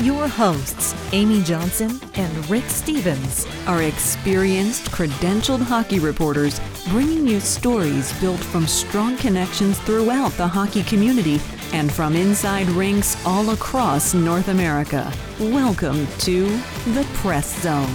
Your hosts, Amy Johnson and Rick Stephens, are experienced, credentialed hockey reporters bringing you stories built from strong connections throughout the hockey community and from inside rinks all across North America. Welcome to the Press Zone.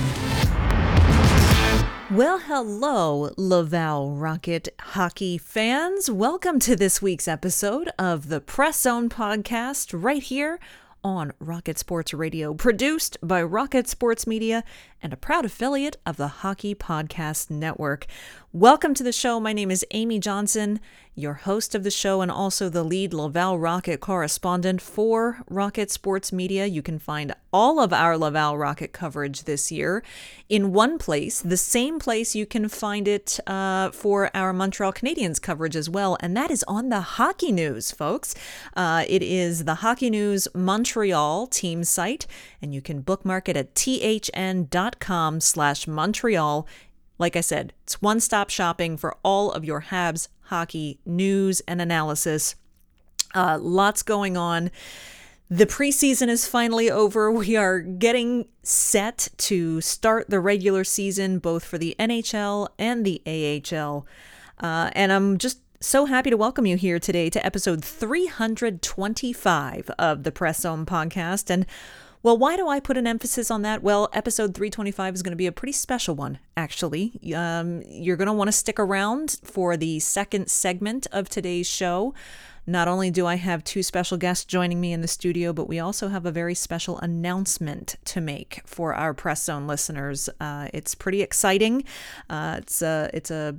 Well, hello, Laval Rocket hockey fans. Welcome to this week's episode of the Press Zone podcast right here on Rocket Sports Radio, produced by Rocket Sports Media and a proud affiliate of the Hockey Podcast Network. Welcome to the show. My name is Amy Johnson, your host of the show and also the lead Laval Rocket correspondent for Rocket Sports Media. You can find all of our Laval Rocket coverage this year in one place, the same place you can find it uh, for our Montreal Canadiens coverage as well, and that is on the Hockey News, folks. Uh, it is the Hockey News Montreal team site, and you can bookmark it at thn.com slash Montreal. Like I said, it's one stop shopping for all of your Habs hockey news and analysis. Uh, lots going on. The preseason is finally over. We are getting set to start the regular season, both for the NHL and the AHL. Uh, and I'm just so happy to welcome you here today to episode 325 of the Press Zone podcast. And well, why do I put an emphasis on that? Well, episode 325 is going to be a pretty special one, actually. Um, you're going to want to stick around for the second segment of today's show. Not only do I have two special guests joining me in the studio, but we also have a very special announcement to make for our Press Zone listeners. Uh, it's pretty exciting. Uh, it's a it's a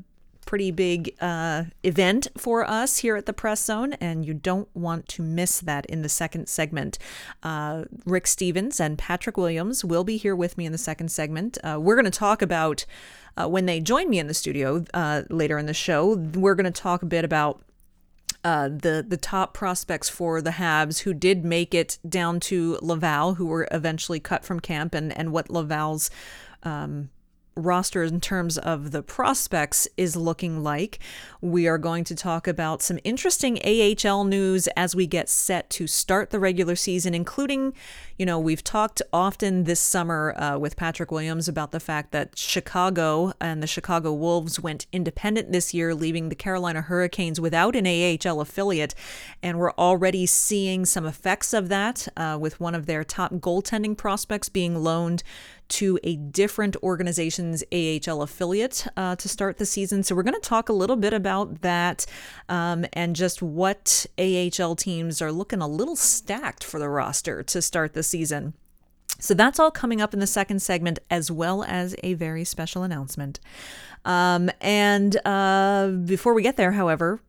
pretty big uh, event for us here at the Press Zone, and you don't want to miss that in the second segment. Uh, Rick Stephens and Patrick Williams will be here with me in the second segment. Uh, we're going to talk about uh, when they join me in the studio uh, later in the show. We're going to talk a bit about. Uh, the the top prospects for the Habs who did make it down to Laval, who were eventually cut from camp, and and what Laval's um, roster in terms of the prospects is looking like. We are going to talk about some interesting AHL news as we get set to start the regular season, including, you know, we've talked often this summer uh, with Patrick Williams about the fact that Chicago and the Chicago Wolves went independent this year, leaving the Carolina Hurricanes without an AHL affiliate. And we're already seeing some effects of that uh, with one of their top goaltending prospects being loaned to a different organization's AHL affiliate uh, to start the season. So, we're going to talk a little bit about that um, and just what AHL teams are looking a little stacked for the roster to start the season. So, that's all coming up in the second segment, as well as a very special announcement. Um, and uh, before we get there, however,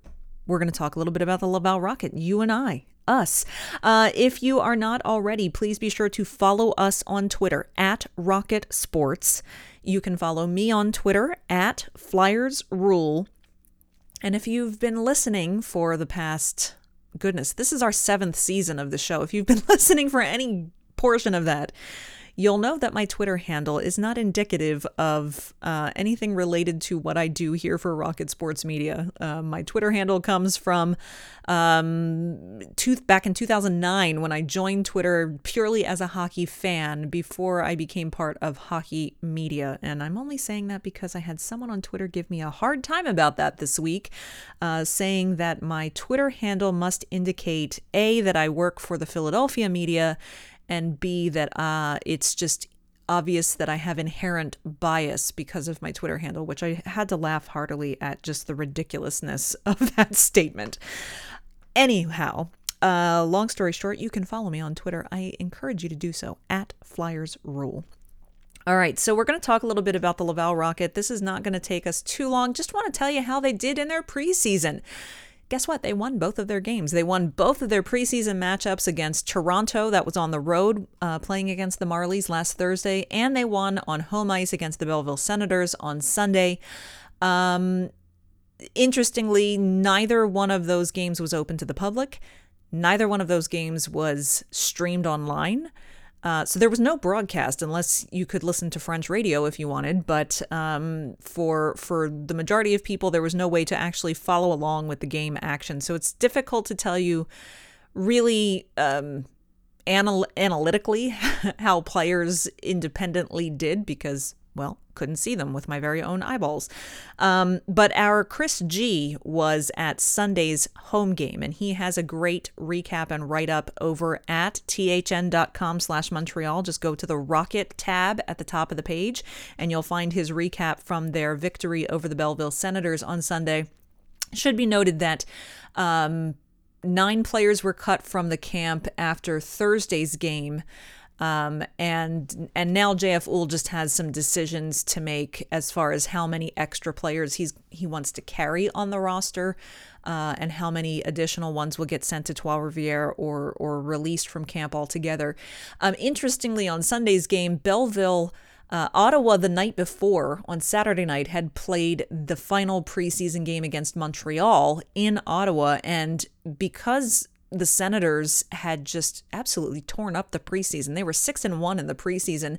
we're going to talk a little bit about the Laval Rocket, you and I us. Uh, if you are not already, please be sure to follow us on Twitter at Rocket Sports. You can follow me on Twitter at Flyers Rule. And if you've been listening for the past, goodness, this is our seventh season of the show. If you've been listening for any portion of that, you'll know that my Twitter handle is not indicative of uh, anything related to what I do here for Rocket Sports Media. Uh, my Twitter handle comes from um, back in 2009 when I joined Twitter purely as a hockey fan before I became part of hockey media. And I'm only saying that because I had someone on Twitter give me a hard time about that this week, uh, saying that my Twitter handle must indicate A, that I work for the Philadelphia media and B, that uh, it's just obvious that I have inherent bias because of my Twitter handle, which I had to laugh heartily at just the ridiculousness of that statement. Anyhow, uh, long story short, you can follow me on Twitter. I encourage you to do so at Flyers Rule. All right, so we're going to talk a little bit about the Laval Rocket. This is not going to take us too long. Just want to tell you how they did in their preseason guess what? They won both of their games. They won both of their preseason matchups against Toronto, that was on the road uh, playing against the Marlies last Thursday, and they won on home ice against the Belleville Senators on Sunday. Um, interestingly, neither one of those games was open to the public. Neither one of those games was streamed online. Uh, so there was no broadcast unless you could listen to French radio if you wanted, but um, for for the majority of people, there was no way to actually follow along with the game action. So it's difficult to tell you really um, anal- analytically how players independently did because well, couldn't see them with my very own eyeballs. Um, but our Chris G was at Sunday's home game, and he has a great recap and write up over at thn.com slash Montreal. Just go to the Rocket tab at the top of the page, and you'll find his recap from their victory over the Belleville Senators on Sunday. Should be noted that. Um, nine players were cut from the camp after Thursday's game. Um, and and now JF Houle just has some decisions to make as far as how many extra players he's he wants to carry on the roster, uh, and how many additional ones will get sent to Trois Rivières or or released from camp altogether. Um, interestingly, on Sunday's game, Belleville. Uh, Ottawa, the night before, on Saturday night, had played the final preseason game against Montreal in Ottawa. And because the Senators had just absolutely torn up the preseason. They were six and one in the preseason.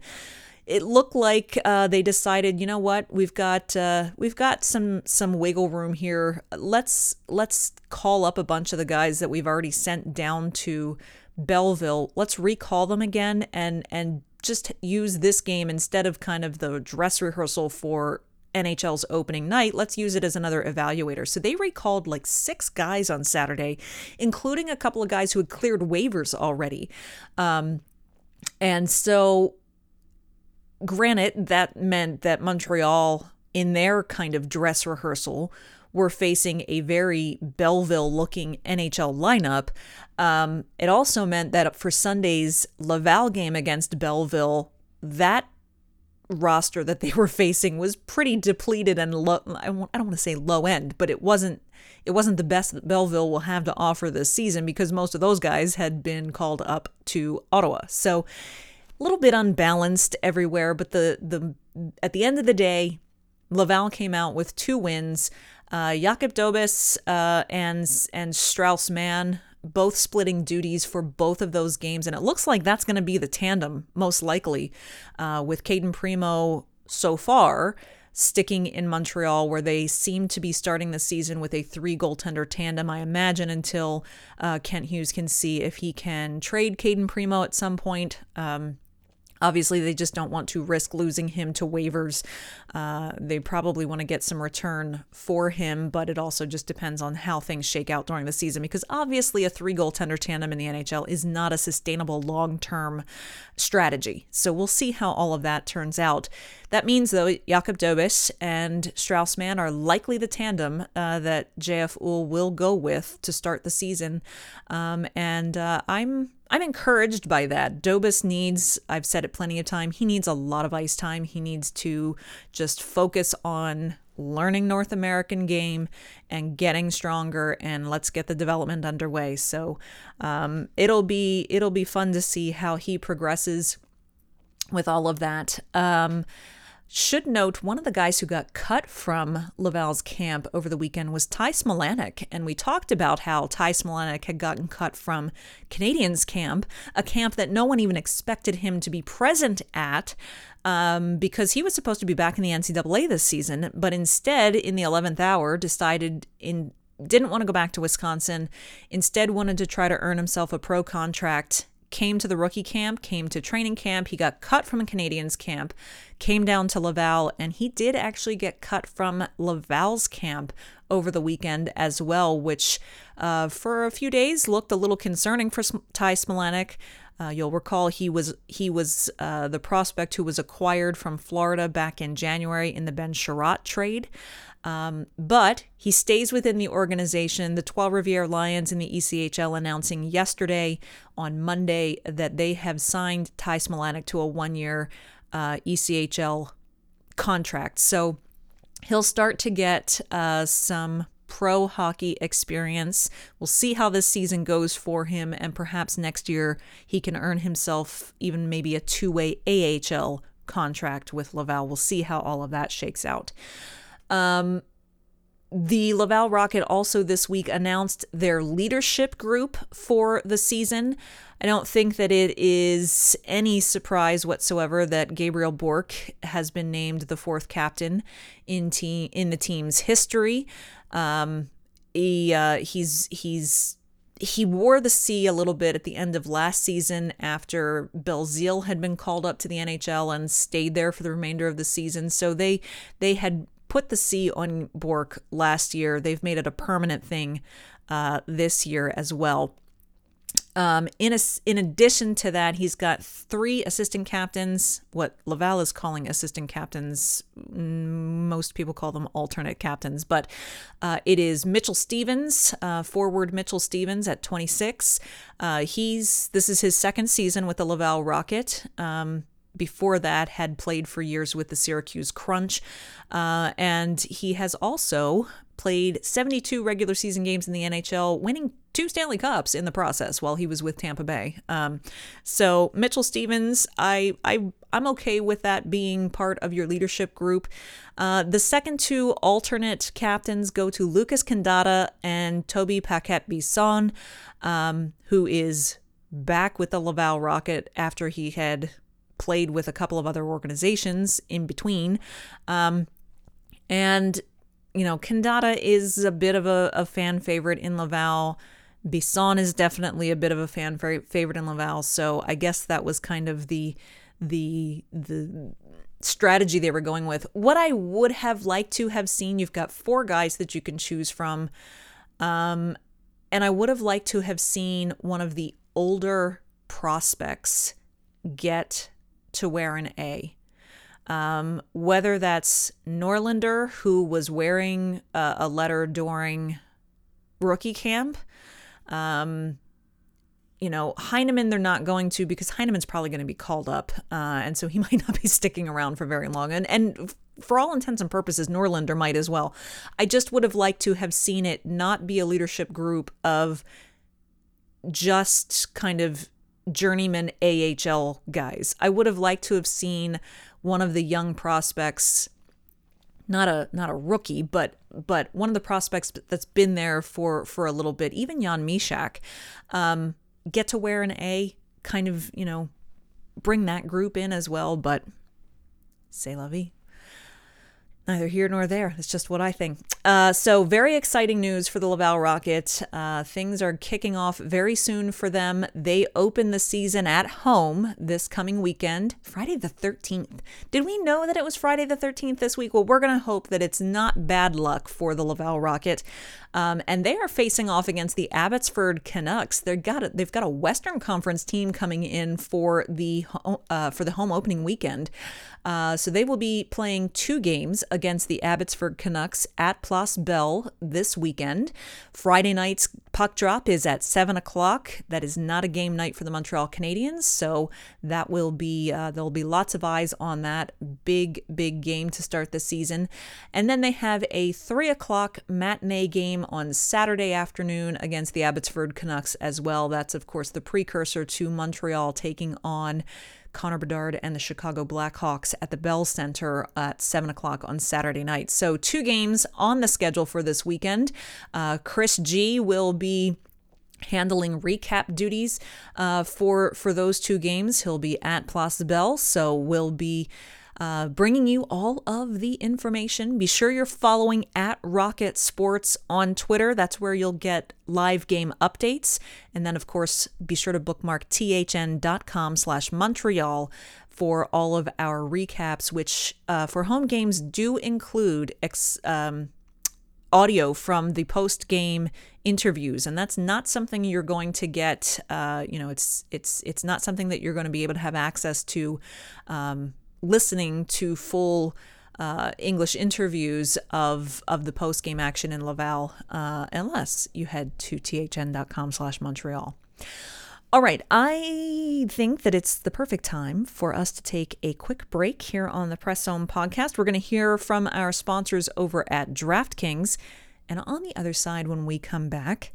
It looked like uh, they decided, you know what, we've got uh, we've got some some wiggle room here. Let's let's call up a bunch of the guys that we've already sent down to Belleville. Let's recall them again and and just use this game instead of kind of the dress rehearsal for NHL's opening night, let's use it as another evaluator. So they recalled like six guys on Saturday, including a couple of guys who had cleared waivers already. Um, and so, granted, that meant that Montreal, in their kind of dress rehearsal, were facing a very Belleville looking NHL lineup. Um, it also meant that for Sunday's Laval game against Belleville, that roster that they were facing was pretty depleted and low. I don't want to say low end, but it wasn't it wasn't the best that Belleville will have to offer this season because most of those guys had been called up to Ottawa. So a little bit unbalanced everywhere, but the the at the end of the day, Laval came out with two wins. Uh, Jakub Dobes uh, and and Strauss Mann both splitting duties for both of those games. And it looks like that's going to be the tandem, most likely, uh, with Cayden Primeau so far sticking in Montreal, where they seem to be starting the season with a three goaltender tandem, I imagine, until uh, Kent Hughes can see if he can trade Cayden Primeau at some point. Um, Obviously, they just don't want to risk losing him to waivers. Uh, they probably want to get some return for him, but it also just depends on how things shake out during the season because obviously a three goaltender tandem in the NHL is not a sustainable long term strategy. So we'll see how all of that turns out. That means, though, Jakub Dobes and Strauss Mann are likely the tandem uh, that JF Houle will go with to start the season. Um, and uh, I'm I'm encouraged by that. Dobes needs, I've said it plenty of time, he needs a lot of ice time. He needs to just focus on learning North American game and getting stronger and let's get the development underway. So um, it'll be it'll be fun to see how he progresses with all of that. Um, should note one of the guys who got cut from Laval's camp over the weekend was Ty Smilanic, and we talked about how Ty Smilanic had gotten cut from Canadiens' camp, a camp that no one even expected him to be present at. Um, because he was supposed to be back in the NCAA this season, but instead, in the 11th hour, decided in didn't want to go back to Wisconsin. Instead, wanted to try to earn himself a pro contract came to the rookie camp, came to training camp. He got cut from a Canadiens camp, came down to Laval, and he did actually get cut from Laval's camp over the weekend as well, which uh, for a few days looked a little concerning for Ty Smilanic. Uh, you'll recall he was he was uh, the prospect who was acquired from Florida back in January in the Ben Chiarot trade. Um, but he stays within the organization. The Trois Rivières Lions in the ECHL announcing yesterday on Monday that they have signed Ty Smilanic to a one-year uh, ECHL contract. So he'll start to get uh, some pro hockey experience. We'll see how this season goes for him, and perhaps next year he can earn himself even maybe a two way AHL contract with Laval. We'll see how all of that shakes out. Um, the Laval Rocket also this week announced their leadership group for the season. I don't think that it is any surprise whatsoever that Gabriel Bourque has been named the fourth captain in team in the team's history. Um, he uh, he's he's he wore the C a little bit at the end of last season after Belzile had been called up to the NHL and stayed there for the remainder of the season. So they they had put the C on Bourque last year. They've made it a permanent thing uh, this year as well. Um, in a, in addition to that, he's got three assistant captains. What Laval is calling assistant captains, most people call them alternate captains, but uh, it is Mitchell Stephens, uh, forward Mitchell Stephens at 26. Uh, he's this is his second season with the Laval Rocket. Um, before that had played for years with the Syracuse Crunch. Uh, and he has also played 72 regular season games in the NHL, winning two Stanley Cups in the process while he was with Tampa Bay. Um, so Mitchell Stephens, I, I I'm okay with that being part of your leadership group. Uh, the second two alternate captains go to Lucas Condotta and Tobie Paquette Bisson, um, who is back with the Laval Rocket after he had played with a couple of other organizations in between. Um, and, you know, Condotta is a bit of a, a, fan favorite in Laval. Bisson is definitely a bit of a fan favorite in Laval. So I guess that was kind of the the the strategy they were going with. What I would have liked to have seen, you've got four guys that you can choose from. Um, and I would have liked to have seen one of the older prospects get to wear an A. Um, whether that's Norlinder, who was wearing a, a letter during rookie camp. Um, you know, Heineman, they're not going to because Heineman's probably going to be called up. Uh, and so he might not be sticking around for very long. And, and for all intents and purposes, Norlinder might as well. I just would have liked to have seen it not be a leadership group of just kind of journeyman AHL guys. I would have liked to have seen one of the young prospects not a not a rookie, but but one of the prospects that's been there for for a little bit, even Jan Mysak, um, get to wear an A, kind of you know, bring that group in as well. But say vie neither here nor there. It's just what I think. Uh, so, very exciting news for the Laval Rocket. Uh, things are kicking off very soon for them. They open the season at home this coming weekend, Friday the 13th. Did we know that it was Friday the 13th this week? Well, we're going to hope that it's not bad luck for the Laval Rocket. Um, and they are facing off against the Abbotsford Canucks. They've got a, they've got a Western Conference team coming in for the uh, for the home opening weekend. Uh, so they will be playing two games against the Abbotsford Canucks at Place Bell this weekend. Friday night's puck drop is at 7 o'clock. That is not a game night for the Montreal Canadiens, so that will be, uh, there'll be lots of eyes on that big, big game to start the season. And then they have a 3 o'clock matinee game on Saturday afternoon against the Abbotsford Canucks as well. That's, of course, the precursor to Montreal taking on Connor Bedard and the Chicago Blackhawks at the Bell Center at 7 o'clock on Saturday night. So, two games on the schedule for this weekend. Uh, Chris G will be handling recap duties uh, for for those two games. He'll be at Place Bell, so we'll be uh, bringing you all of the information. Be sure you're following at Rocket Sports on Twitter. That's where you'll get live game updates. And then, of course, be sure to bookmark thn.com slash Montreal for all of our recaps, which uh, for home games do include ex- um, audio from the post game interviews, and that's not something you're going to get. Uh, you know, it's it's it's not something that you're going to be able to have access to, um, listening to full. Uh, English interviews of of the post game action in Laval, uh, unless you head to thn.com/montreal. All right, I think that it's the perfect time for us to take a quick break here on the Press Zone podcast. We're going to hear from our sponsors over at DraftKings. And on the other side, when we come back,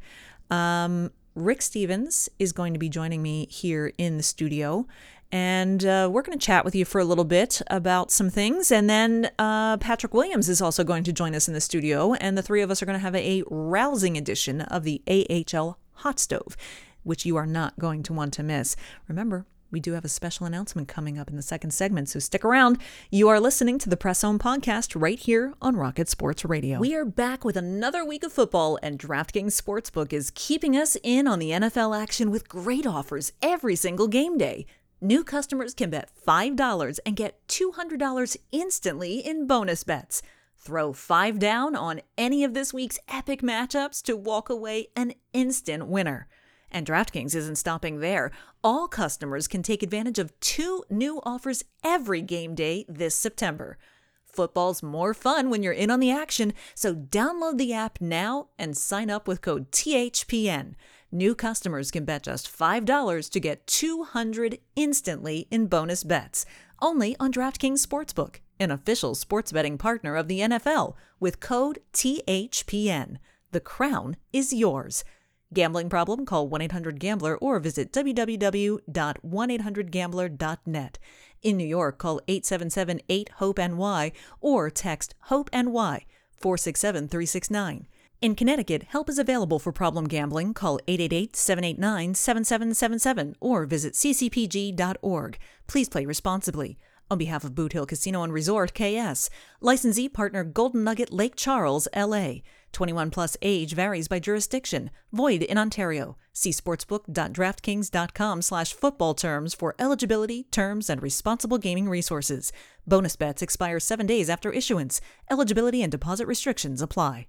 um, Rick Stephens is going to be joining me here in the studio. And uh, we're going to chat with you for a little bit about some things. And then uh, Patrick Williams is also going to join us in the studio. And the three of us are going to have a rousing edition of the AHL Hot Stove which you are not going to want to miss. Remember, we do have a special announcement coming up in the second segment, so stick around. You are listening to the Press Zone podcast right here on Rocket Sports Radio. We are back with another week of football, and DraftKings Sportsbook is keeping us in on the NFL action with great offers every single game day. New customers can bet $5 and get $200 instantly in bonus bets. Throw five down on any of this week's epic matchups to walk away an instant winner. And DraftKings isn't stopping there. All customers can take advantage of two new offers every game day this September. Football's more fun when you're in on the action, so download the app now and sign up with code THPN. New customers can bet just $5 to get 200 instantly in bonus bets. Only on DraftKings Sportsbook, an official sports betting partner of the NFL, with code THPN. The crown is yours. Gambling problem? Call 1 800 Gambler or visit www.1800Gambler.net. In New York, call 877 8 HOPE NY or text HOPE NY 467 369. In Connecticut, help is available for problem gambling. Call 888 789 7777 or visit ccpg.org. Please play responsibly. On behalf of Boot Hill Casino and Resort, KS, licensee partner Golden Nugget Lake Charles, LA. 21 plus age varies by jurisdiction. Void in Ontario. See sportsbook.draftkings.com slash football terms for eligibility, terms, and responsible gaming resources. Bonus bets expire seven days after issuance. Eligibility and deposit restrictions apply.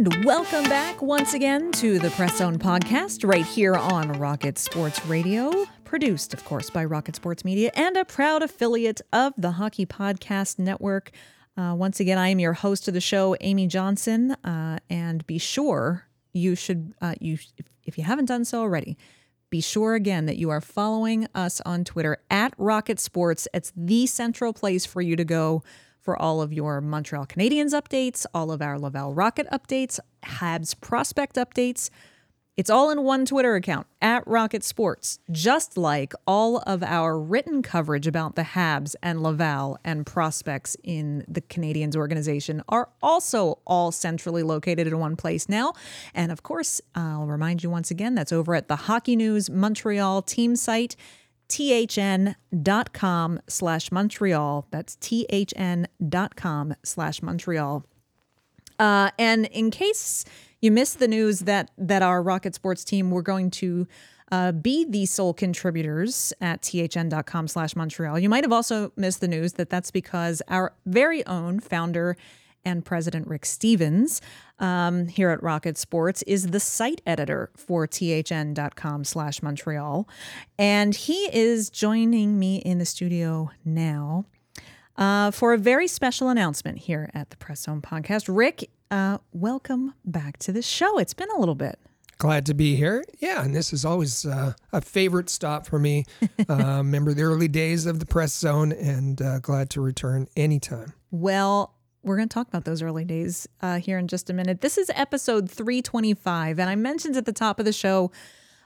And welcome back once again to the Press Zone podcast right here on Rocket Sports Radio, produced, of course, by Rocket Sports Media and a proud affiliate of the Hockey Podcast Network. Uh, once again, I am your host of the show, Amy Johnson, uh, and be sure you should uh, you if you haven't done so already, be sure again that you are following us on Twitter at Rocket Sports. It's the central place for you to go for all of your Montreal Canadiens updates, all of our Laval Rocket updates, Habs prospect updates. It's all in one Twitter account at Rocket Sports, just like all of our written coverage about the Habs and Laval and prospects in the Canadiens organization are also all centrally located in one place now. And of course, I'll remind you once again that's over at the Hockey News Montreal team site thn.com slash Montreal. That's thn.com slash Montreal. Uh, and in case you missed the news that that our Rocket Sports team were going to uh, be the sole contributors at thn.com slash Montreal, you might have also missed the news that that's because our very own founder and President Rick Stephens um, here at Rocket Sports is the site editor for thn.com slash Montreal. And he is joining me in the studio now uh, for a very special announcement here at the Press Zone podcast. Rick, uh, welcome back to the show. It's been a little bit. Glad to be here. Yeah, and this is always uh, a favorite stop for me. Uh, remember the early days of the Press Zone and uh, glad to return anytime. Well, we're going to talk about those early days uh, here in just a minute. This is episode 325. And I mentioned at the top of the show,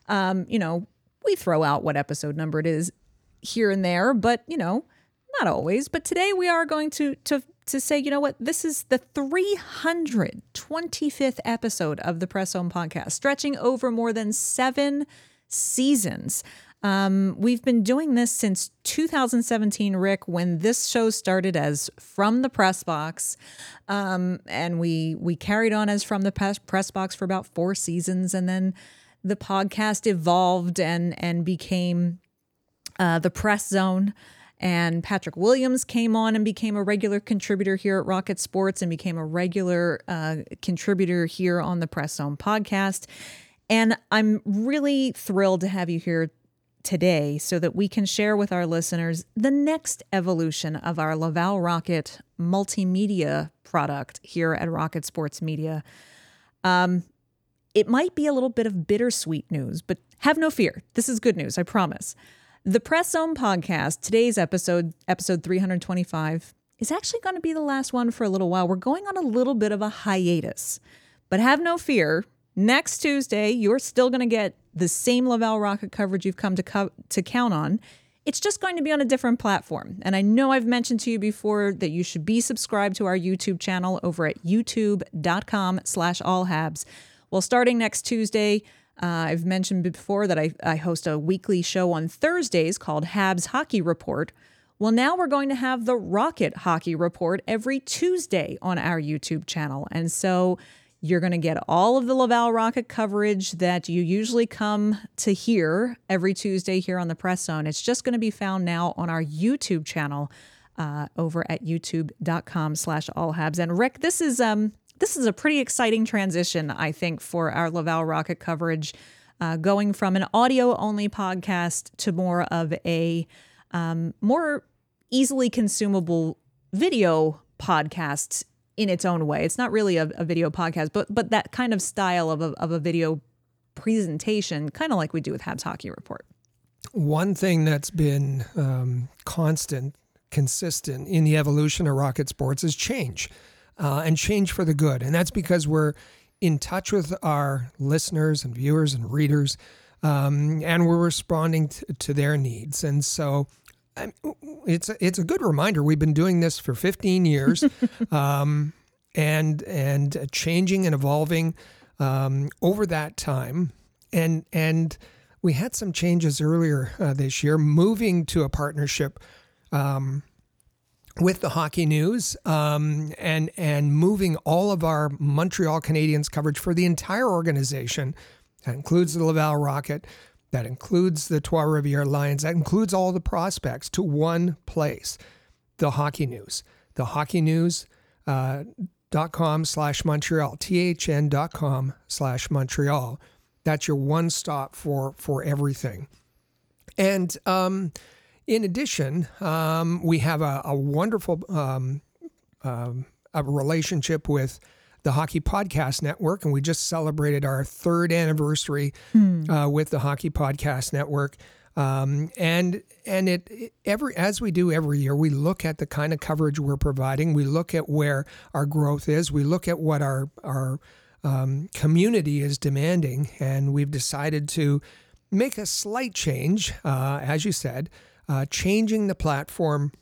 um, you know, we throw out what episode number it is here and there, but, you know, not always. But today we are going to, to, to say, you know what, this is the 325th episode of the Press Zone podcast, stretching over more than seven seasons. Um, we've been doing this since 2017, Rick, when this show started as From the Press Box. Um, and we we carried on as From the Press, Box for about four seasons. And then the podcast evolved and, and became uh, the Press Zone. And Patrick Williams came on and became a regular contributor here at Rocket Sports and became a regular uh, contributor here on the Press Zone podcast. And I'm really thrilled to have you here today so that we can share with our listeners the next evolution of our Laval Rocket multimedia product here at Rocket Sports Media. Um, it might be a little bit of bittersweet news, but have no fear. This is good news, I promise. The Press Zone podcast, today's episode, episode 325, is actually going to be the last one for a little while. We're going on a little bit of a hiatus, but have no fear. Next Tuesday, you're still going to get the same Laval Rocket coverage you've come to co- to count on. It's just going to be on a different platform. And I know I've mentioned to you before that you should be subscribed to our YouTube channel over at youtube.com slash allhabs. Well, starting next Tuesday, uh, I've mentioned before that I, I host a weekly show on Thursdays called Habs Hockey Report. Well, now we're going to have the Rocket Hockey Report every Tuesday on our YouTube channel. And so you're going to get all of the Laval Rocket coverage that you usually come to hear every Tuesday here on the Press Zone. It's just going to be found now on our YouTube channel uh, over at youtube.com slash allhabs. And Rick, this is um this is a pretty exciting transition, I think, for our Laval Rocket coverage, uh, going from an audio only podcast to more of a um, more easily consumable video podcast in its own way. It's not really a, a video podcast, but but that kind of style of a, of a video presentation, kind of like we do with Habs Hockey Report. One thing that's been um, constant, consistent in the evolution of Rocket Sports is change, uh, and change for the good. And that's because we're in touch with our listeners and viewers and readers, um, and we're responding to, to their needs. And so it's a, it's a good reminder. We've been doing this for 15 years, um, and and changing and evolving um, over that time, and and we had some changes earlier uh, this year, moving to a partnership. Um, with the hockey news um, and and moving all of our Montreal Canadiens coverage for the entire organization, that includes the Laval Rocket, that includes the Trois Rivières Lions. That includes all the prospects to one place, the Hockey News. The Hockey News. Uh, dot com slash Montreal, THN dot com slash Montreal. That's your one stop for for everything. And um, in addition, um, we have a, a wonderful um, um a relationship with the Hockey Podcast Network, and we just celebrated our third anniversary hmm. uh, with the Hockey Podcast Network. Um, and and it, it, every as we do every year, we look at the kind of coverage we're providing. We look at where our growth is. We look at what our our um, community is demanding, and we've decided to make a slight change, uh, as you said, uh, changing the platform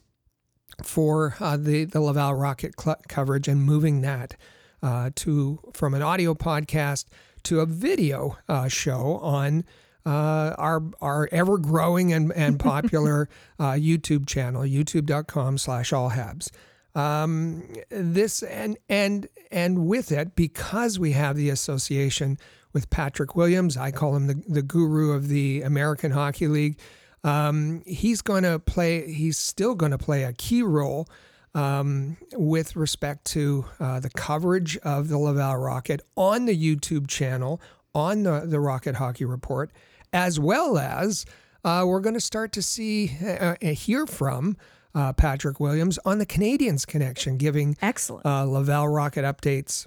for uh, the the Laval Rocket cl- coverage and moving that uh, to from an audio podcast to a video uh, show on uh, our our ever growing and, and popular uh, YouTube channel, youtube.com slash allhabs. Um, this and and and with it, because we have the association with Patrick Williams, I call him the, the guru of the American Hockey League. Um, he's going to play. He's still going to play a key role um, with respect to uh, the coverage of the Laval Rocket on the YouTube channel, on the, the Rocket Hockey Report, as well as uh, we're going to start to see, uh, uh, hear from uh, Patrick Williams on the Canadiens Connection, giving excellent uh, Laval Rocket updates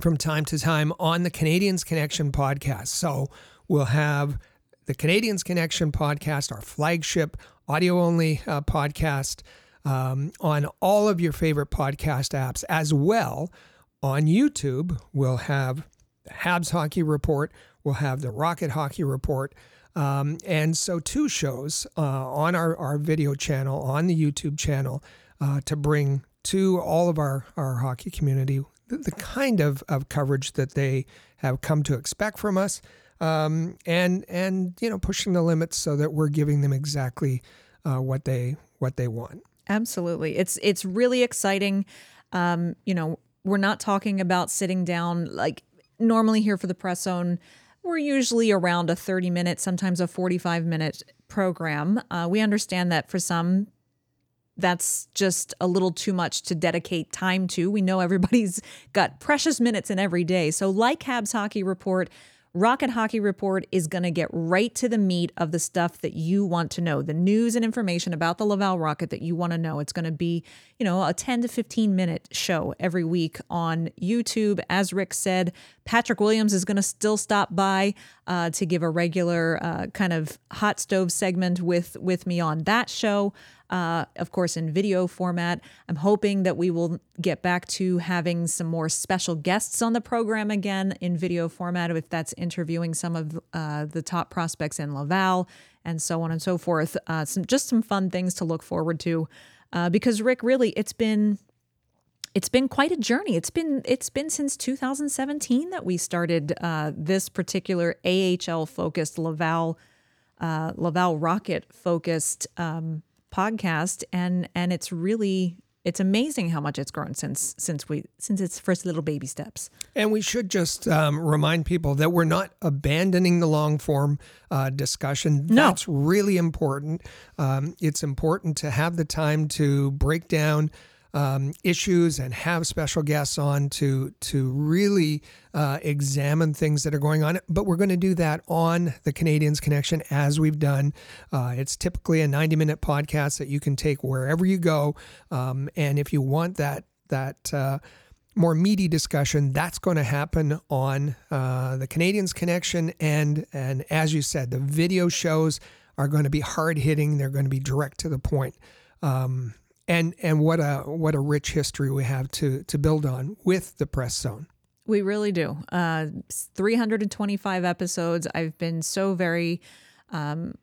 from time to time on the Canadiens Connection podcast. So we'll have the Canadiens Connection podcast, our flagship audio only podcast um, on all of your favorite podcast apps as well. On YouTube, we'll have the Habs Hockey Report, we'll have the Rocket Hockey Report. Um, and so, two shows uh, on our, our video channel, on the YouTube channel, uh, to bring to all of our, our hockey community the, the kind of, of coverage that they have come to expect from us. um, and and you know pushing the limits so that we're giving them exactly uh, what they what they want. Absolutely, it's it's really exciting. Um, you know, we're not talking about sitting down like normally here for the press zone. We're usually around a 30 minute, sometimes a 45 minute program. Uh, we understand that for some, that's just a little too much to dedicate time to. We know everybody's got precious minutes in every day. So, like Habs Hockey Report, Rocket Hockey Report is going to get right to the meat of the stuff that you want to know, the news and information about the Laval Rocket that you want to know. It's going to be, you know, a 10 to 15 minute show every week on YouTube. As Rick said, Patrick Williams is going to still stop by uh, to give a regular uh, kind of hot stove segment with with me on that show uh, of course, in video format. I'm hoping that we will get back to having some more special guests on the program again in video format, if that's interviewing some of uh, the top prospects in Laval and so on and so forth. Uh, some just some fun things to look forward to. Uh, because Rick, really, it's been it's been quite a journey. It's been it's been since 2017 that we started uh, this particular AHL focused Laval uh, Laval Rocket focused um, podcast and and it's really it's amazing how much it's grown since since we since its first little baby steps. And we should just um, remind people that we're not abandoning the long form uh, discussion. No. That's really important. Um, it's important to have the time to break down um, issues and have special guests on to to really uh, examine things that are going on. But we're going to do that on the Canadiens Connection as we've done. Uh, it's typically a 90 minute podcast that you can take wherever you go. Um, and if you want that that uh, more meaty discussion, that's going to happen on uh, the Canadiens Connection. And and as you said, the video shows are going to be hard hitting. They're going to be direct to the point. Um, and and what a what a rich history we have to to build on with the press zone. We really do. Uh, 325 episodes. I've been so very um,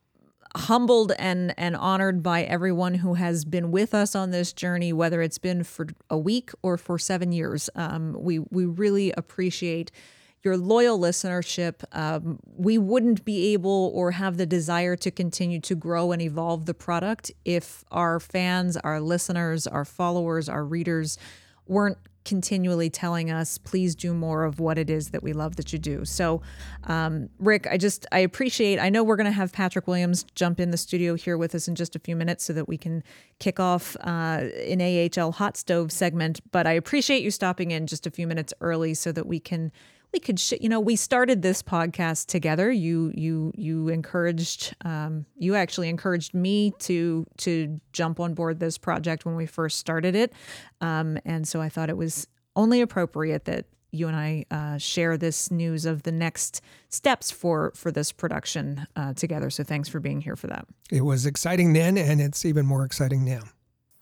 humbled and and honored by everyone who has been with us on this journey, whether it's been for a week or for seven years. Um, we we really appreciate your loyal listenership. Um, we wouldn't be able or have the desire to continue to grow and evolve the product if our fans, our listeners, our followers, our readers weren't continually telling us please do more of what it is that we love that you do so um, rick i just i appreciate i know we're going to have patrick williams jump in the studio here with us in just a few minutes so that we can kick off uh, an ahl hot stove segment but i appreciate you stopping in just a few minutes early so that we can we could sh- you know we started this podcast together you you you encouraged um, you actually encouraged me to to jump on board this project when we first started it um, and so i thought it was only appropriate that you and i uh, share this news of the next steps for for this production uh, together so thanks for being here for that It was exciting then, and it's even more exciting now.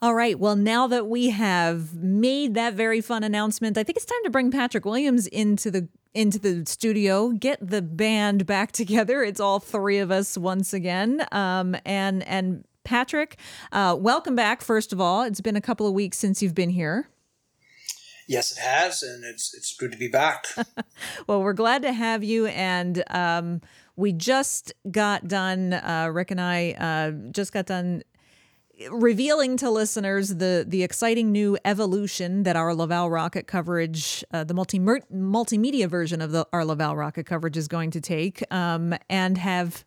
All right. Well, now that we have made that very fun announcement, I think it's time to bring Patrick Williams into the into the studio, get the band back together. It's all three of us once again. Um, and and Patrick, uh, welcome back. First of all, it's been a couple of weeks since you've been here. Yes, it has, and it's it's good to be back. Well, we're glad to have you. And um, we just got done. Uh, Rick and I uh, just got done revealing to listeners the the exciting new evolution that our Laval Rocket coverage, uh, the multi multimedia version of the our Laval Rocket coverage is going to take, um, and have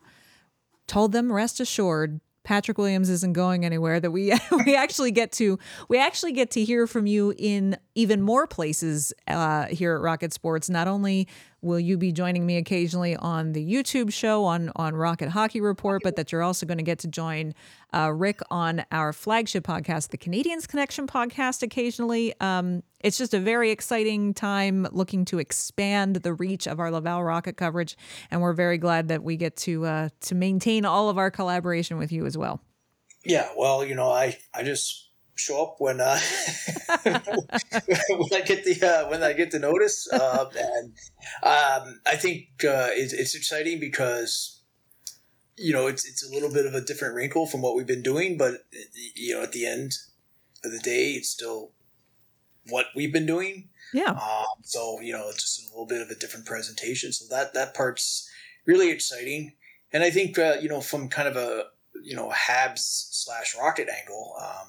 told them rest assured Patrick Williams isn't going anywhere that we we actually get to we actually get to hear from you in even more places uh, here at Rocket Sports not only will you be joining me occasionally on the YouTube show on on Rocket Hockey Report but that you're also going to get to join uh, Rick on our flagship podcast the Canadiens Connection podcast occasionally? Um, it's just a very exciting time looking to expand the reach of our Laval Rocket coverage and we're very glad that we get to uh, to maintain all of our collaboration with you as well. Yeah, well, you know, I I just show up when uh, when I get the uh, when I get the notice, uh, and um, I think uh, it's, it's exciting because you know it's it's a little bit of a different wrinkle from what we've been doing, but you know, at the end of the day, it's still what we've been doing. yeah Um, so you know, it's just a little bit of a different presentation. So that that part's really exciting. And I think uh, you know from kind of a you know Habs slash Rocket angle, um,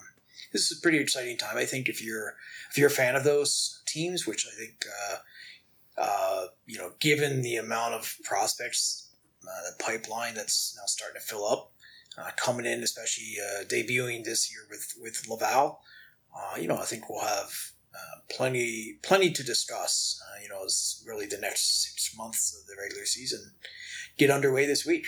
this is a pretty exciting time. I think if you're if you're a fan of those teams, which I think uh, uh, you know, given the amount of prospects, uh, the pipeline that's now starting to fill up, uh, coming in, especially uh, debuting this year with with Laval, uh, you know, I think we'll have plenty plenty to discuss. you know, as really the next six months of the regular season get underway this week.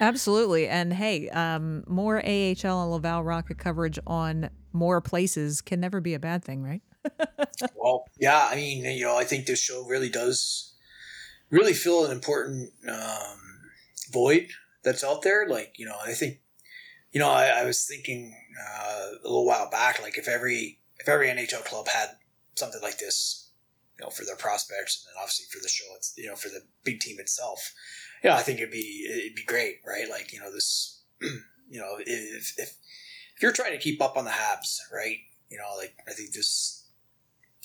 Absolutely. And hey, um, more AHL and Laval Rocket coverage on more places can never be a bad thing, right? well, yeah. I mean, you know, I think this show really does really fill an important um, void that's out there. Like, you know, I think, you know, I, I was thinking uh, a little while back, like if every if every NHL club had something like this, you know, for their prospects, and then obviously for the show, it's you know, for the big team itself, yeah, I think it'd be it'd be great, right? Like, you know, this, you know, if if if you're trying to keep up on the Habs, right? You know, like I think this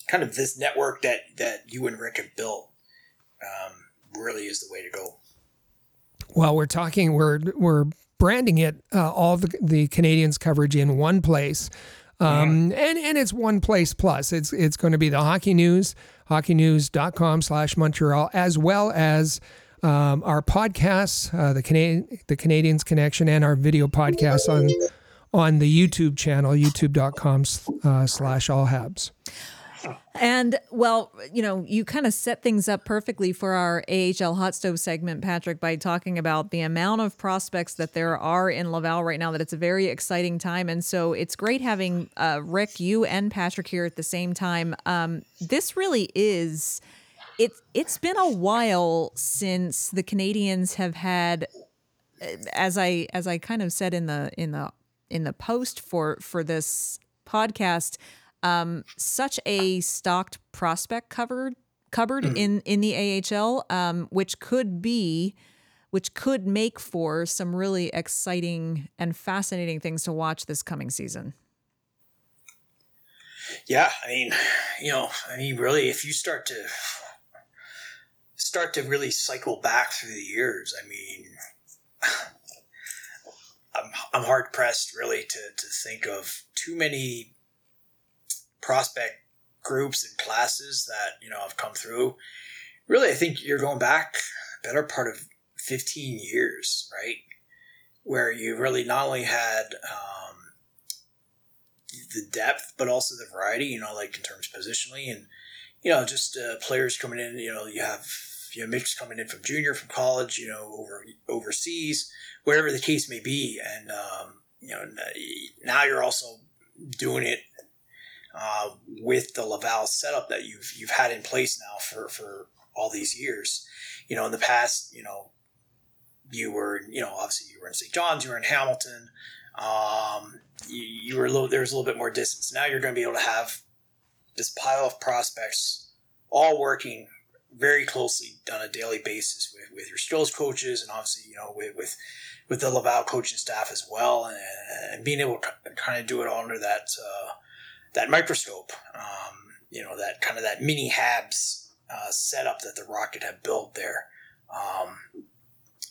kind of this network that that you and Rick have built um, really is the way to go. Well, we're talking we're we're branding it uh, all the the Canadiens coverage in one place. Um, yeah. and, and it's one place plus. It's it's going to be the hockey news, hockeynews.com slash Montreal, as well as um, our podcasts, uh, the Canadian the Canadiens Connection, and our video podcasts on on the YouTube channel, youtube.com uh, slash all habs. And well, you know, you kind of set things up perfectly for our AHL hot stove segment, Patrick, by talking about the amount of prospects that there are in Laval right now. That it's a very exciting time, and so it's great having uh, Rick, you, and Patrick here at the same time. Um, this really is. It's it's been a while since the Canadiens have had, uh, as I as I kind of said in the in the in the post for for this podcast um, such a stocked prospect covered cupboard mm. in in the AHL, um, which could be which could make for some really exciting and fascinating things to watch this coming season. Yeah, I mean, you know, I mean, really, if you start to start to really cycle back through the years, I mean, I'm I'm hard pressed really to to think of too many prospect groups and classes that you know have come through. Really, I think you're going back better part of 15 years, right? Where you really not only had um, the depth, but also the variety. You know, like in terms positionally, and you know, just uh, players coming in. You know, you have you know mix coming in from junior, from college. You know, over overseas, wherever the case may be, and um, you know, now you're also doing it uh, with the Laval setup that you've you've had in place now for for all these years. You know, in the past, you know, you were you know obviously you were in St. John's, you were in Hamilton. Um, you, you were a little there's a little bit more distance. Now you're going to be able to have this pile of prospects all working very closely on a daily basis with, with your skills coaches and obviously you know with with, with the Laval coaching staff as well and, and being able to kind of do it all under that uh, that microscope, um, you know, that kind of that mini Habs uh, setup that the Rocket had built there. Um,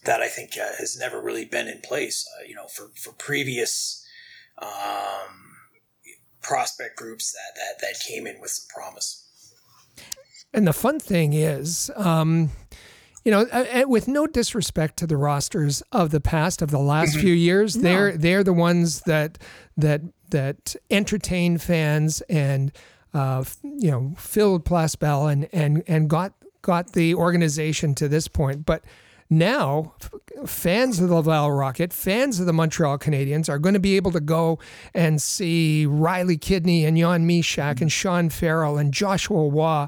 that I think uh, has never really been in place, uh, you know, for, for previous um, prospect groups that, that, that came in with some promise. And the fun thing is, um, you know, with no disrespect to the rosters of the past of the last mm-hmm. few years, no. they're they're the ones that that that entertain fans and uh, you know filled Place Bell and and and got got the organization to this point. But now, fans of the Laval Rocket, fans of the Montreal Canadiens are going to be able to go and see Riley Kidney and Jan Mysak and Sean Farrell and Joshua Roy,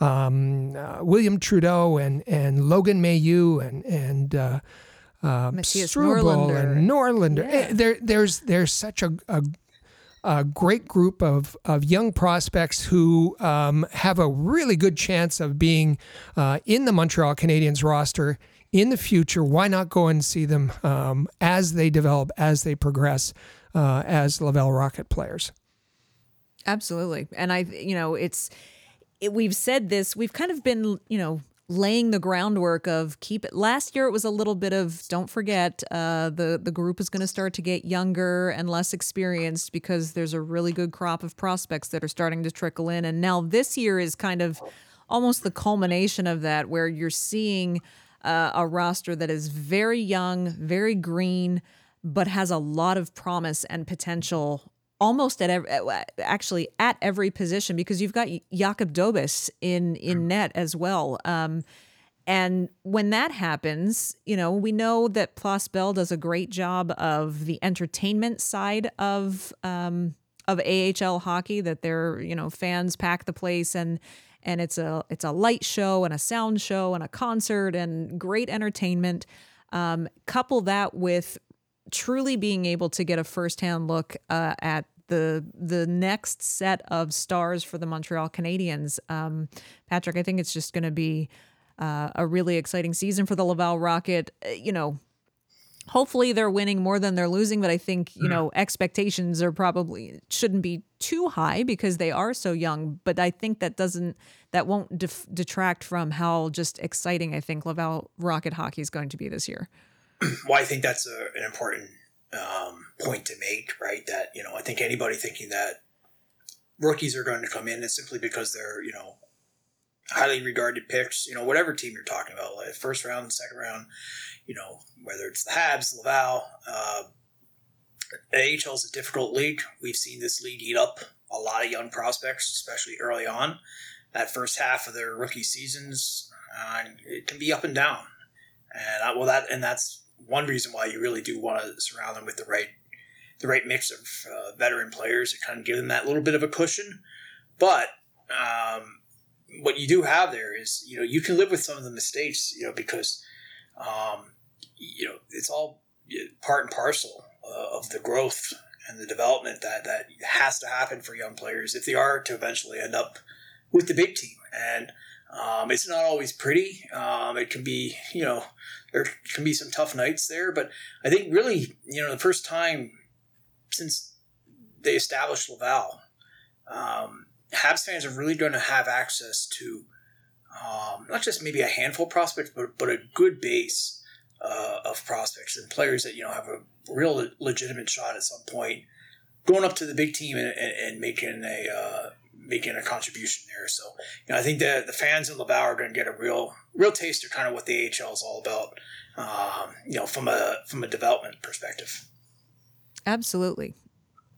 um, uh, William Trudeau and and Logan Mailloux and and uh, uh, Mattias Norlinder. and Norlander. Yeah. Eh, there, there's there's such a, a a great group of, of young prospects who um, have a really good chance of being uh, in the Montreal Canadiens roster in the future. Why not go and see them um, as they develop, as they progress uh, as Laval Rocket players? Absolutely. And I, you know, it's, it, we've said this, we've kind of been, you know, laying the groundwork of keep it. Last year it was a little bit of don't forget uh, the the group is going to start to get younger and less experienced because there's a really good crop of prospects that are starting to trickle in, and now this year is kind of almost the culmination of that, where you're seeing uh, a roster that is very young, very green, but has a lot of promise and potential almost at every, actually at every position because you've got Jakub Dobes in in net as well. Um, and when that happens, you know, we know that Place Bell does a great job of the entertainment side of um, of AHL hockey. That their you know fans pack the place and and it's a it's a light show and a sound show and a concert and great entertainment. Um, couple that with truly being able to get a firsthand look uh, at the the next set of stars for the Montreal Canadiens. Um, Patrick, I think it's just going to be uh, a really exciting season for the Laval Rocket. Uh, you know, hopefully they're winning more than they're losing, but I think you know expectations are probably shouldn't be too high because they are so young. But I think that doesn't that won't def- detract from how just exciting I think Laval Rocket hockey is going to be this year. Well, I think that's a, an important um, point to make, right? That you know, I think anybody thinking that rookies are going to come in is simply because they're you know highly regarded picks. You know, whatever team you're talking about, like first round, second round, you know, whether it's the Habs, Laval. Uh, AHL is a difficult league. We've seen this league eat up a lot of young prospects, especially early on. That first half of their rookie seasons, uh, it can be up and down, and uh, well, that and that's one reason why you really do want to surround them with the right the right mix of uh, veteran players to kind of give them that little bit of a cushion. But um, what you do have there is you know you can live with some of the mistakes you know because um, you know it's all part and parcel uh, of the growth and the development that that has to happen for young players if they are to eventually end up with the big team and um, it's not always pretty. Um, it can be, you know, there can be some tough nights there, but I think really, you know, the first time since they established Laval, um, Habs fans are really going to have access to um, not just maybe a handful of prospects, but, but a good base uh, of prospects and players that, you know, have a real legitimate shot at some point going up to the big team and, and, and making a, uh, making a contribution there. So, you know, I think that the fans in Laval are going to get a real, real taste of kind of what the AHL is all about. Um, you know, from a from a development perspective. Absolutely.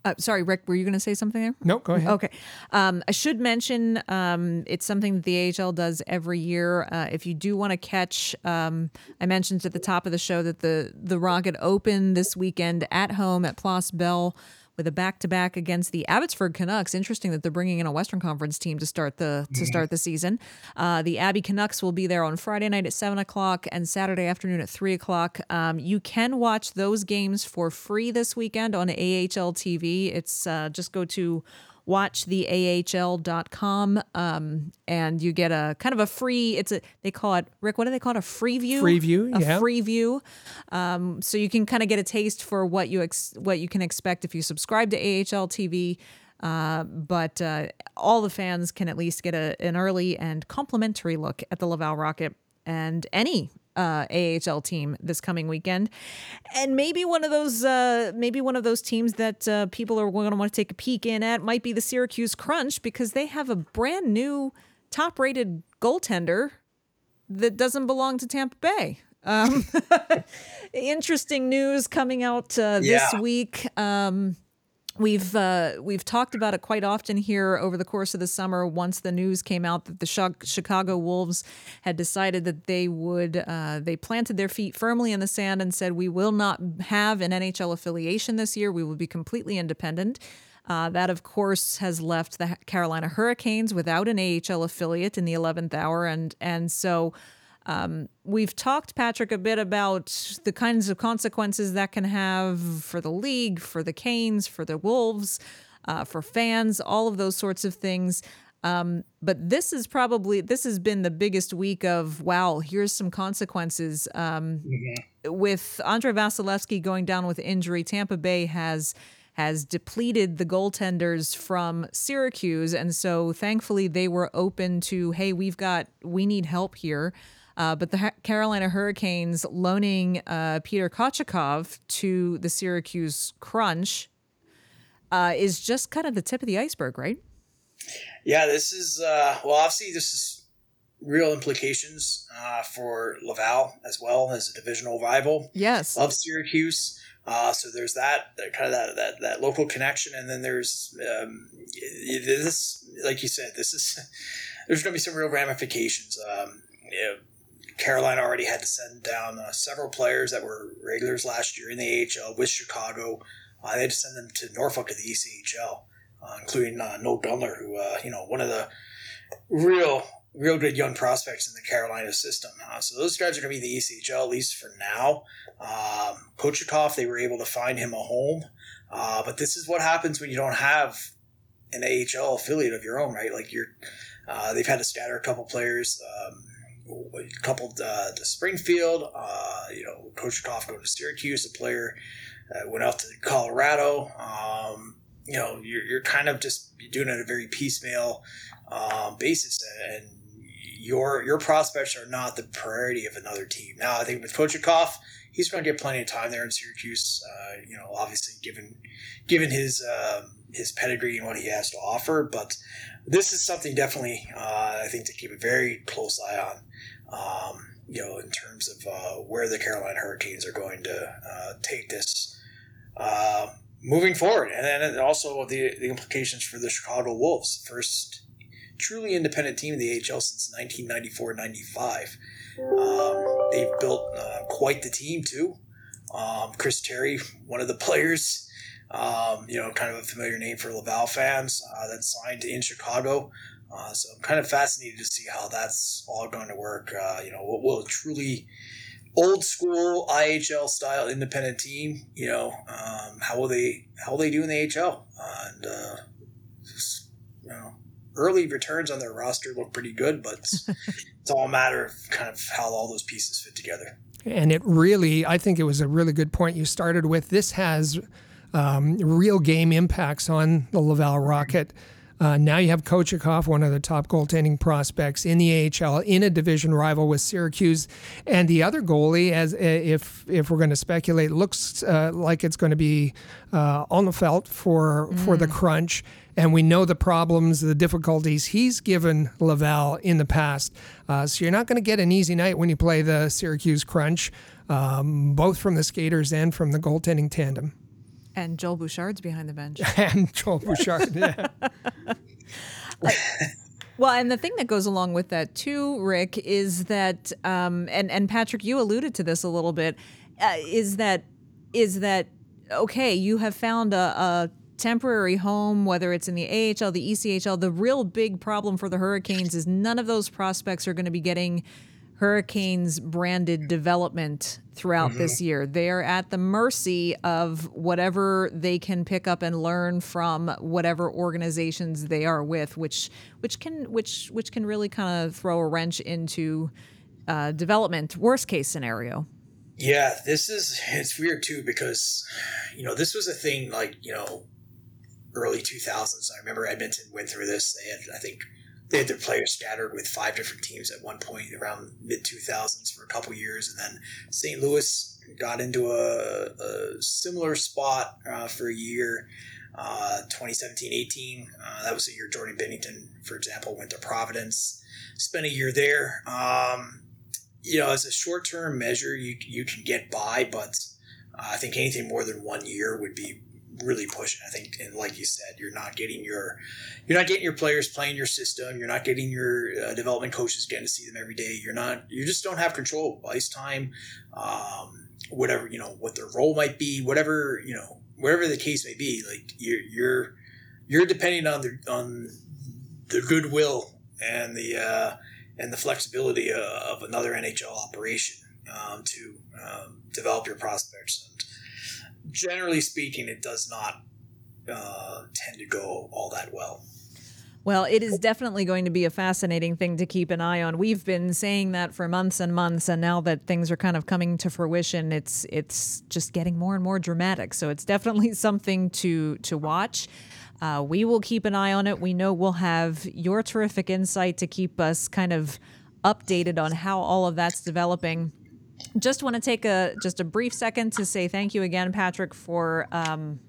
Uh, sorry, Rick, were you going to say something there? No, go ahead. Okay. Um, I should mention um, it's something that the AHL does every year. Uh, if you do want to catch, um, I mentioned at the top of the show that the the Rocket Open this weekend at home at Place Bell with a back-to-back against the Abbotsford Canucks. Interesting that they're bringing in a Western Conference team to start the to start the season. Uh, the Abbey Canucks will be there on Friday night at seven o'clock and Saturday afternoon at three o'clock. Um, you can watch those games for free this weekend on AHL TV. It's uh, just go to watchtheahl.com um, and you get a kind of a free it's a they call it rick what do they call it? A free view? Free view a yeah. free view. Um, so you can kind of get a taste for what you ex- what you can expect if you subscribe to ahl tv uh, but uh, all the fans can at least get a, an early and complimentary look at the laval rocket and any uh, AHL team this coming weekend, and maybe one of those uh, maybe one of those teams that uh, people are going to want to take a peek in at might be the Syracuse Crunch because they have a brand new top-rated goaltender that doesn't belong to Tampa Bay. Um, interesting news coming out uh, this Yeah. week. Um, We've uh, we've talked about it quite often here over the course of the summer. Once the news came out that the Chicago Wolves had decided that they would, uh, they planted their feet firmly in the sand and said, "We will not have an NHL affiliation this year. We will be completely independent." Uh, that, of course, has left the Carolina Hurricanes without an AHL affiliate in the 11th hour, and and so. Um, we've talked, Patrick, a bit about the kinds of consequences that can have for the league, for the Canes, for the Wolves, uh, for fans, all of those sorts of things. Um, but this is probably this has been the biggest week of wow. Here's some consequences. Um, With Andre Vasilevskiy going down with injury, Tampa Bay has has depleted the goaltenders from Syracuse. And so thankfully they were open to, hey, we've got, we need help here. Uh, but the Carolina Hurricanes loaning uh, Peter Kochetkov to the Syracuse Crunch uh, is just kind of the tip of the iceberg, right? Yeah, this is, uh, well, obviously, this is real implications uh, for Laval as well as a divisional rival. Yes. Of Syracuse. Uh, so there's that, that, kind of that, that, that local connection, and then there's um, this, like you said, this is there's going to be some real ramifications. Um, you know, Carolina already had to send down uh, several players that were regulars last year in the AHL with Chicago. Uh, they had to send them to Norfolk to the ECHL, uh, including uh, Noel Gunler, who uh, you know one of the real real good young prospects in the Carolina system. So those guys are going to be the ECHL at least for now. Um, Kochetkov, they were able to find him a home, uh, but this is what happens when you don't have an AHL affiliate of your own, right? Like you're, they've had to scatter a couple players. Um, a couple uh, to Springfield, uh, you know, Kochetkov going to Syracuse, a player uh, went out to Colorado. Um, you know, you're, you're kind of just doing it a very piecemeal um, basis, and your your prospects are not the priority of another team. Now, I think with Kochetkov, he's going to get plenty of time there in Syracuse. Uh, you know, obviously given given his uh, his pedigree and what he has to offer, but this is something definitely uh, I think to keep a very close eye on. Um, you know, in terms of uh, where the Carolina Hurricanes are going to uh, take this uh, moving forward, and then also the the implications for the Chicago Wolves, first truly independent team in the AHL since 1994-95. Um, they've built uh, quite the team too. Um, Chris Terry, one of the players, um, you know, kind of a familiar name for Laval fans, uh, that signed in Chicago. Uh, so I'm kind of fascinated to see how that's all going to work. Uh, you know, what will a truly old school IHL style independent team, you know, um, how will they how will they do in the AHL? and uh, just, you know, early returns on their roster look pretty good, but it's, it's all a matter of kind of how all those pieces fit together. And it really, I think it was a really good point you started with. This has um, real game impacts on the Laval Rocket. Uh, now you have Kochetkov, one of the top goaltending prospects in the AHL, in a division rival with Syracuse, and the other goalie, as if if we're going to speculate, looks uh, like it's going to be uh, Alnefelt for mm. for the mm. Crunch and we know the problems, the difficulties he's given Laval in the past. Uh, so you're not going to get an easy night when you play the Syracuse Crunch, um, both from the skaters and from the goaltending tandem. And Joel Bouchard's behind the bench. and Joel Bouchard, yeah. Well, and the thing that goes along with that too, Rick, is that, um, and and Patrick, you alluded to this a little bit, uh, is that is that okay? You have found a, a temporary home, whether it's in the AHL, the ECHL. The real big problem for the Hurricanes is none of those prospects are going to be getting Hurricanes branded development throughout mm-hmm. this year. They are at the mercy of whatever they can pick up and learn from whatever organizations they are with, which which can which which can really kind of throw a wrench into uh, development. Worst case scenario. Yeah, this is it's weird too because you know this was a thing like you know early 2000s. I remember Edmonton went through this. They had, I think, they had their players scattered with five different teams at one point around mid 2000s for a couple years, and then St. Louis got into a, a similar spot uh, for a year. Uh, 2017-18, uh, that was the year Jordan Binnington for example, went to Providence, spent a year there. Um, you know, as a short-term measure, you you can get by, but uh, I think anything more than one year would be really pushing. I think, and like you said, you're not getting your you're not getting your players playing your system. You're not getting your uh, development coaches getting to see them every day. You're not. You just don't have control of ice time. Um, whatever you know, what their role might be, whatever you know, whatever the case may be. Like you're you're you're depending on the on the goodwill and the uh, and the flexibility uh, of another NHL operation um, to um, develop your prospects generally speaking, it does not uh, tend to go all that well. Well, it is definitely going to be a fascinating thing to keep an eye on. We've been saying that for months and months, and now that things are kind of coming to fruition, it's it's just getting more and more dramatic. So it's definitely something to to watch. Uh, we will keep an eye on it. We know we'll have your terrific insight to keep us kind of updated on how all of that's developing. Just want to take a just a brief second to say thank you again, Patrick, for. Um,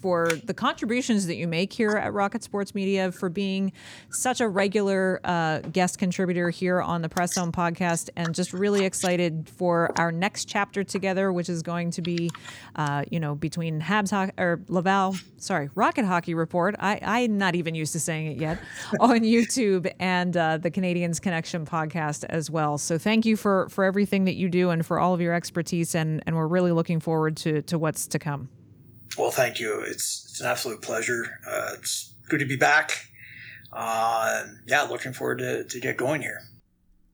for the contributions that you make here at Rocket Sports Media, for being such a regular uh, guest contributor here on the Press Zone podcast, and just really excited for our next chapter together, which is going to be, uh, you know, between Habs ho- or Laval, sorry, Rocket Hockey Report. I, I'm not even used to saying it yet on YouTube and uh, the Canadiens Connection podcast as well. So thank you for for everything that you do and for all of your expertise, and and we're really looking forward to to what's to come. Well, thank you. It's it's an absolute pleasure. Uh, it's good to be back. Uh, yeah, looking forward to, to get going here.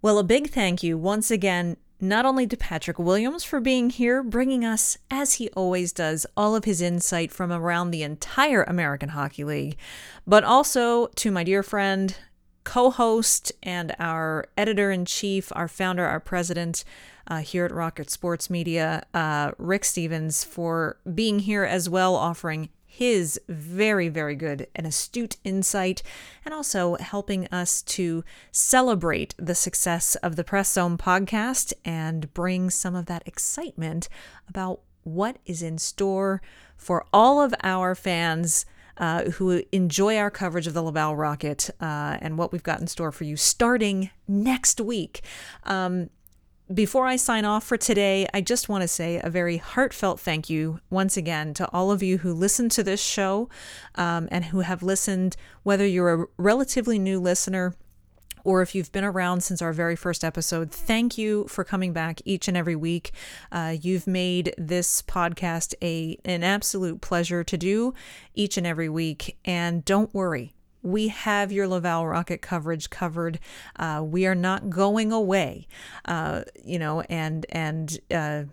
Well, a big thank you once again, not only to Patrick Williams for being here, bringing us, as he always does, all of his insight from around the entire American Hockey League, but also to my dear friend, co host, and our editor in chief, our founder, our president, uh, here at Rocket Sports Media, uh, Rick Stephens, for being here as well, offering his very, very good and astute insight, and also helping us to celebrate the success of the Press Zone podcast and bring some of that excitement about what is in store for all of our fans. Uh, who enjoy our coverage of the Laval Rocket uh, and what we've got in store for you starting next week. Um, before I sign off for today, I just want to say a very heartfelt thank you once again to all of you who listen to this show um, and who have listened, whether you're a relatively new listener or if you've been around since our very first episode, thank you for coming back each and every week. Uh, you've made this podcast a an absolute pleasure to do each and every week. And don't worry, we have your Laval Rocket coverage covered. Uh, we are not going away, uh, you know, and and uh,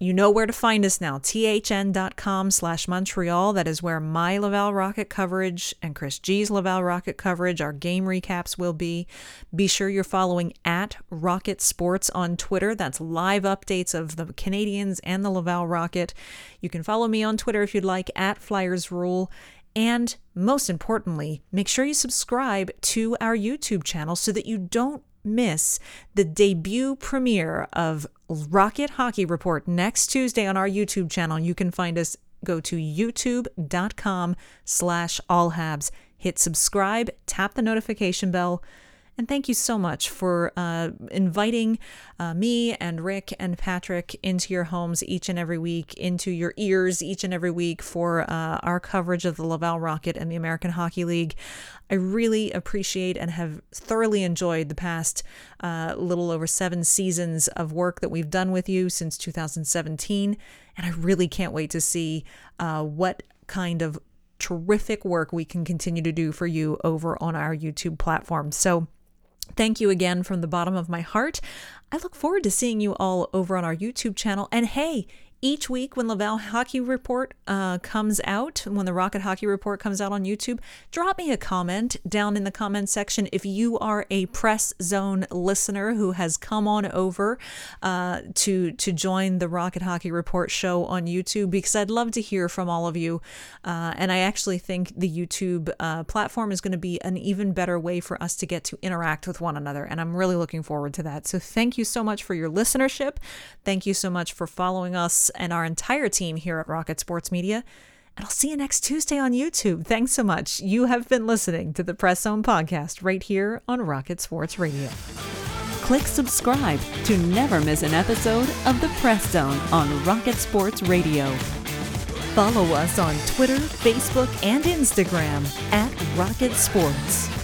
you know where to find us now. thn.com slash Montreal. That is where my Laval Rocket coverage and Chris G's Laval Rocket coverage, our game recaps will be. Be sure you're following at Rocket Sports on Twitter. That's live updates of the Canadiens and the Laval Rocket. You can follow me on Twitter if you'd like at Flyers Rule. And most importantly, make sure you subscribe to our YouTube channel so that you don't miss the debut premiere of Rocket Hockey Report next Tuesday on our YouTube channel. You can find us go to youtube.com slash allhabs. Hit subscribe, tap the notification bell, and thank you so much for uh, inviting uh, me and Rick and Patrick into your homes each and every week, into your ears each and every week for uh, our coverage of the Laval Rocket and the American Hockey League. I really appreciate and have thoroughly enjoyed the past uh, little over seven seasons of work that we've done with you since 2017. And I really can't wait to see uh, what kind of terrific work we can continue to do for you over on our YouTube platform. So, Thank you again from the bottom of my heart. I look forward to seeing you all over on our YouTube channel. And hey, each week when Laval Hockey Report uh, comes out, when the Rocket Hockey Report comes out on YouTube, drop me a comment down in the comment section if you are a Press Zone listener who has come on over uh, to to join the Rocket Hockey Report show on YouTube because I'd love to hear from all of you. Uh, and I actually think the YouTube uh, platform is going to be an even better way for us to get to interact with one another, and I'm really looking forward to that. So thank you so much for your listenership. Thank you so much for following us and our entire team here at Rocket Sports Media. And I'll see you next Tuesday on YouTube. Thanks so much. You have been listening to the Press Zone podcast right here on Rocket Sports Radio. Click subscribe to never miss an episode of the Press Zone on Rocket Sports Radio. Follow us on Twitter, Facebook, and Instagram at Rocket Sports.